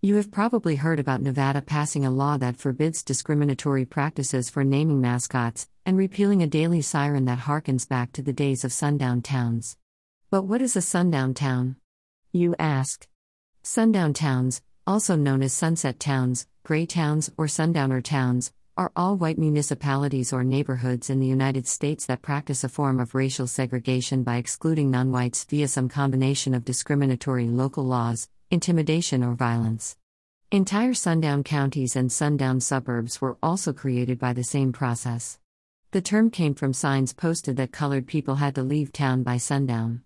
You have probably heard about Nevada passing a law that forbids discriminatory practices for naming mascots and repealing a daily siren that harkens back to the days of sundown towns. But what is a sundown town? You ask. Sundown towns, also known as sunset towns, gray towns, or sundowner towns, are all white municipalities or neighborhoods in the United States that practice a form of racial segregation by excluding non whites via some combination of discriminatory local laws, intimidation, or violence. Entire sundown counties and sundown suburbs were also created by the same process. The term came from signs posted that colored people had to leave town by sundown.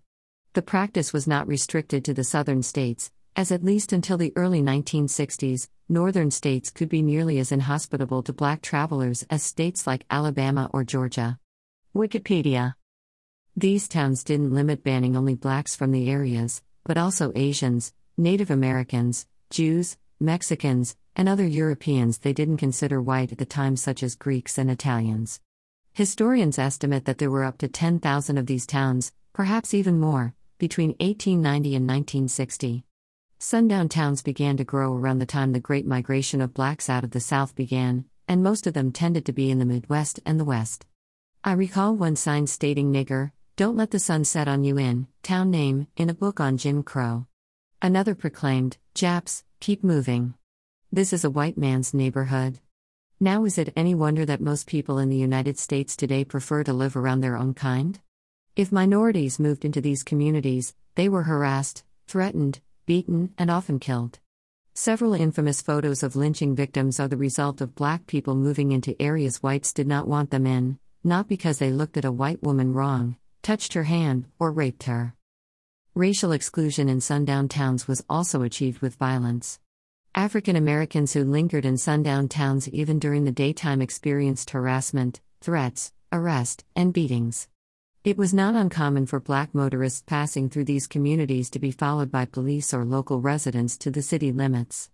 The practice was not restricted to the southern states, as at least until the early 1960s, northern states could be nearly as inhospitable to black travelers as states like Alabama or Georgia. Wikipedia These towns didn't limit banning only blacks from the areas, but also Asians, Native Americans, Jews, Mexicans, and other Europeans they didn't consider white at the time, such as Greeks and Italians. Historians estimate that there were up to 10,000 of these towns, perhaps even more, between 1890 and 1960. Sundown towns began to grow around the time the Great Migration of blacks out of the South began, and most of them tended to be in the Midwest and the West. I recall one sign stating nigger, don't let the sun set on you in, town name, in a book on Jim Crow. Another proclaimed, Japs, keep moving. This is a white man's neighborhood. Now, is it any wonder that most people in the United States today prefer to live around their own kind? If minorities moved into these communities, they were harassed, threatened, beaten, and often killed. Several infamous photos of lynching victims are the result of black people moving into areas whites did not want them in, not because they looked at a white woman wrong, touched her hand, or raped her. Racial exclusion in sundown towns was also achieved with violence. African Americans who lingered in sundown towns even during the daytime experienced harassment, threats, arrest, and beatings. It was not uncommon for black motorists passing through these communities to be followed by police or local residents to the city limits.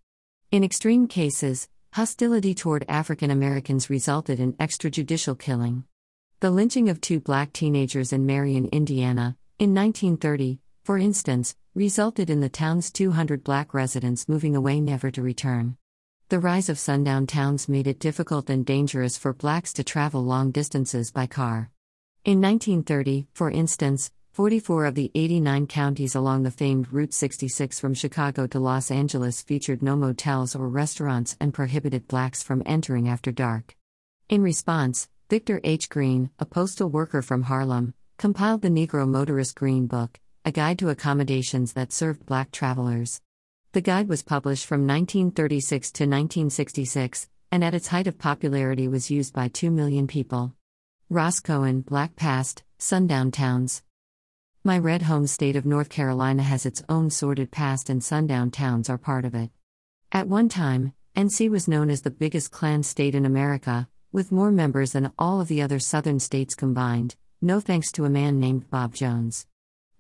In extreme cases, hostility toward African Americans resulted in extrajudicial killing. The lynching of two black teenagers in Marion, Indiana, in 1930, for instance, resulted in the town's 200 black residents moving away never to return. The rise of sundown towns made it difficult and dangerous for blacks to travel long distances by car. In 1930, for instance, 44 of the 89 counties along the famed Route 66 from Chicago to Los Angeles featured no motels or restaurants and prohibited blacks from entering after dark. In response, Victor H. Green, a postal worker from Harlem, compiled the Negro Motorist Green Book, a guide to accommodations that served black travelers. The guide was published from 1936 to 1966, and at its height of popularity was used by 2 million people. Ross Cohen, Black Past, Sundown Towns. My red home state of North Carolina has its own sordid past, and sundown towns are part of it. At one time, NC was known as the biggest Klan state in America, with more members than all of the other southern states combined, no thanks to a man named Bob Jones.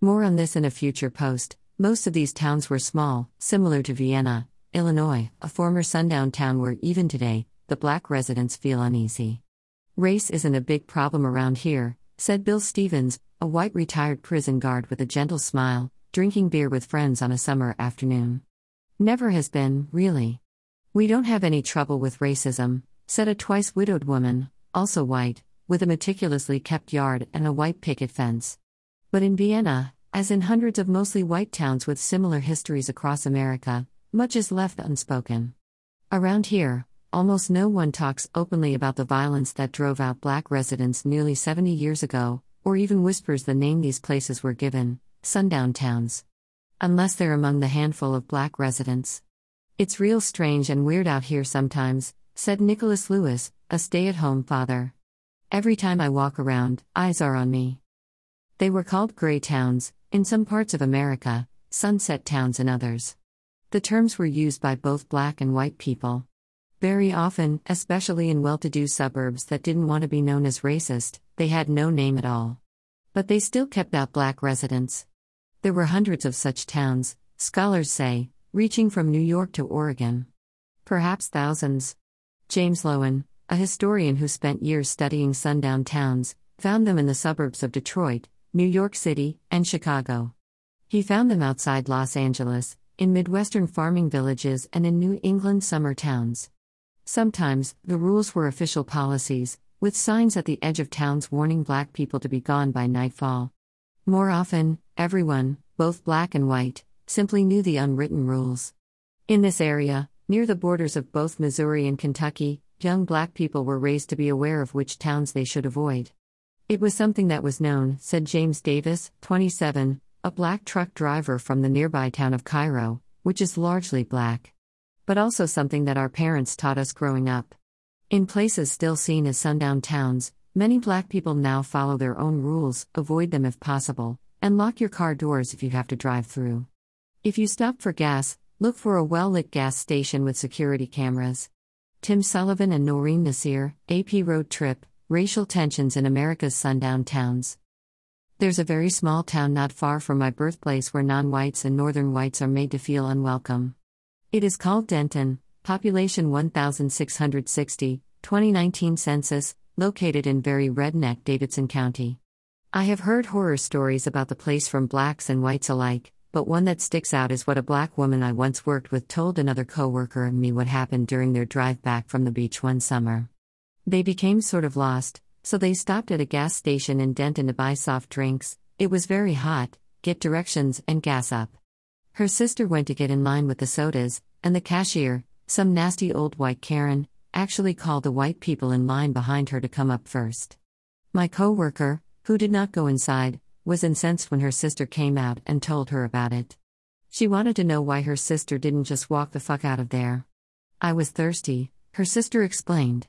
More on this in a future post. Most of these towns were small, similar to Vienna, Illinois, a former sundown town where even today, the black residents feel uneasy. Race isn't a big problem around here, said Bill Stevens, a white retired prison guard with a gentle smile, drinking beer with friends on a summer afternoon. Never has been, really. We don't have any trouble with racism, said a twice widowed woman, also white, with a meticulously kept yard and a white picket fence. But in Vienna, as in hundreds of mostly white towns with similar histories across America, much is left unspoken. Around here, almost no one talks openly about the violence that drove out black residents nearly 70 years ago, or even whispers the name these places were given sundown towns. Unless they're among the handful of black residents. It's real strange and weird out here sometimes, said Nicholas Lewis, a stay at home father. Every time I walk around, eyes are on me. They were called gray towns, in some parts of America, sunset towns in others. The terms were used by both black and white people. Very often, especially in well to do suburbs that didn't want to be known as racist, they had no name at all. But they still kept out black residents. There were hundreds of such towns, scholars say, reaching from New York to Oregon. Perhaps thousands. James Loewen, a historian who spent years studying sundown towns, found them in the suburbs of Detroit, New York City, and Chicago. He found them outside Los Angeles, in Midwestern farming villages, and in New England summer towns. Sometimes, the rules were official policies, with signs at the edge of towns warning black people to be gone by nightfall. More often, everyone, both black and white, simply knew the unwritten rules. In this area, near the borders of both Missouri and Kentucky, young black people were raised to be aware of which towns they should avoid. It was something that was known, said James Davis, 27, a black truck driver from the nearby town of Cairo, which is largely black. But also something that our parents taught us growing up. In places still seen as sundown towns, many black people now follow their own rules, avoid them if possible, and lock your car doors if you have to drive through. If you stop for gas, look for a well lit gas station with security cameras. Tim Sullivan and Noreen Nasir, AP Road Trip Racial Tensions in America's Sundown Towns. There's a very small town not far from my birthplace where non whites and northern whites are made to feel unwelcome. It is called Denton, population 1,660, 2019 census, located in very redneck Davidson County. I have heard horror stories about the place from blacks and whites alike, but one that sticks out is what a black woman I once worked with told another coworker and me what happened during their drive back from the beach one summer. They became sort of lost, so they stopped at a gas station in Denton to buy soft drinks. It was very hot, get directions, and gas up. Her sister went to get in line with the sodas, and the cashier, some nasty old white Karen, actually called the white people in line behind her to come up first. My coworker, who did not go inside, was incensed when her sister came out and told her about it. She wanted to know why her sister didn't just walk the fuck out of there. I was thirsty, her sister explained.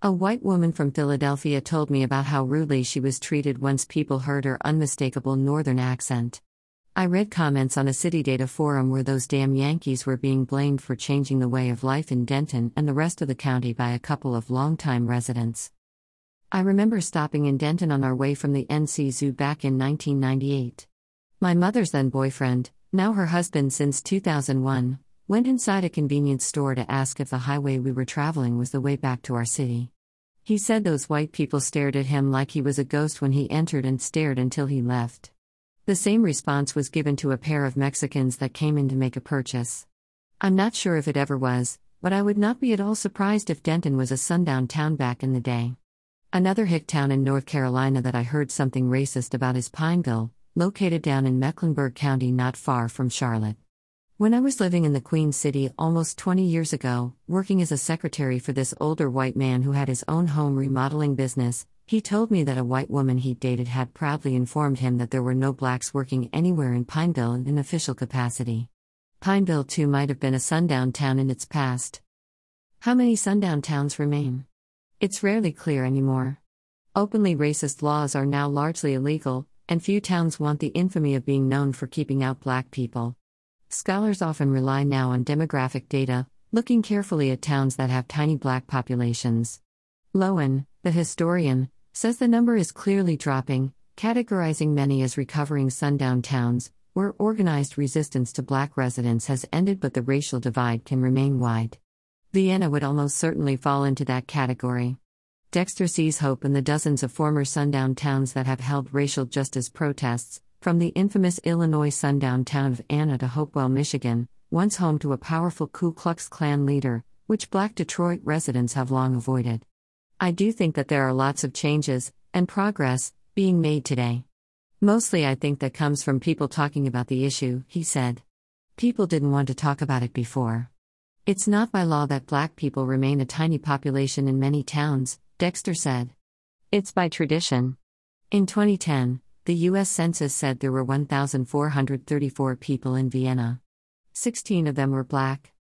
A white woman from Philadelphia told me about how rudely she was treated once people heard her unmistakable northern accent. I read comments on a city data forum where those damn Yankees were being blamed for changing the way of life in Denton and the rest of the county by a couple of longtime residents. I remember stopping in Denton on our way from the NC Zoo back in 1998. My mother's then boyfriend, now her husband since 2001, went inside a convenience store to ask if the highway we were traveling was the way back to our city. He said those white people stared at him like he was a ghost when he entered and stared until he left. The same response was given to a pair of Mexicans that came in to make a purchase. I'm not sure if it ever was, but I would not be at all surprised if Denton was a sundown town back in the day. Another hick town in North Carolina that I heard something racist about is Pineville, located down in Mecklenburg County not far from Charlotte. When I was living in the Queen City almost 20 years ago, working as a secretary for this older white man who had his own home remodeling business, he told me that a white woman he dated had proudly informed him that there were no blacks working anywhere in Pineville in an official capacity. Pineville, too, might have been a sundown town in its past. How many sundown towns remain? It's rarely clear anymore. Openly racist laws are now largely illegal, and few towns want the infamy of being known for keeping out black people. Scholars often rely now on demographic data, looking carefully at towns that have tiny black populations. Loewen, the historian, says the number is clearly dropping, categorizing many as recovering sundown towns, where organized resistance to black residents has ended but the racial divide can remain wide. Vienna would almost certainly fall into that category. Dexter sees hope in the dozens of former sundown towns that have held racial justice protests, from the infamous Illinois sundown town of Anna to Hopewell, Michigan, once home to a powerful Ku Klux Klan leader, which black Detroit residents have long avoided. I do think that there are lots of changes, and progress, being made today. Mostly, I think that comes from people talking about the issue, he said. People didn't want to talk about it before. It's not by law that black people remain a tiny population in many towns, Dexter said. It's by tradition. In 2010, the U.S. Census said there were 1,434 people in Vienna. 16 of them were black.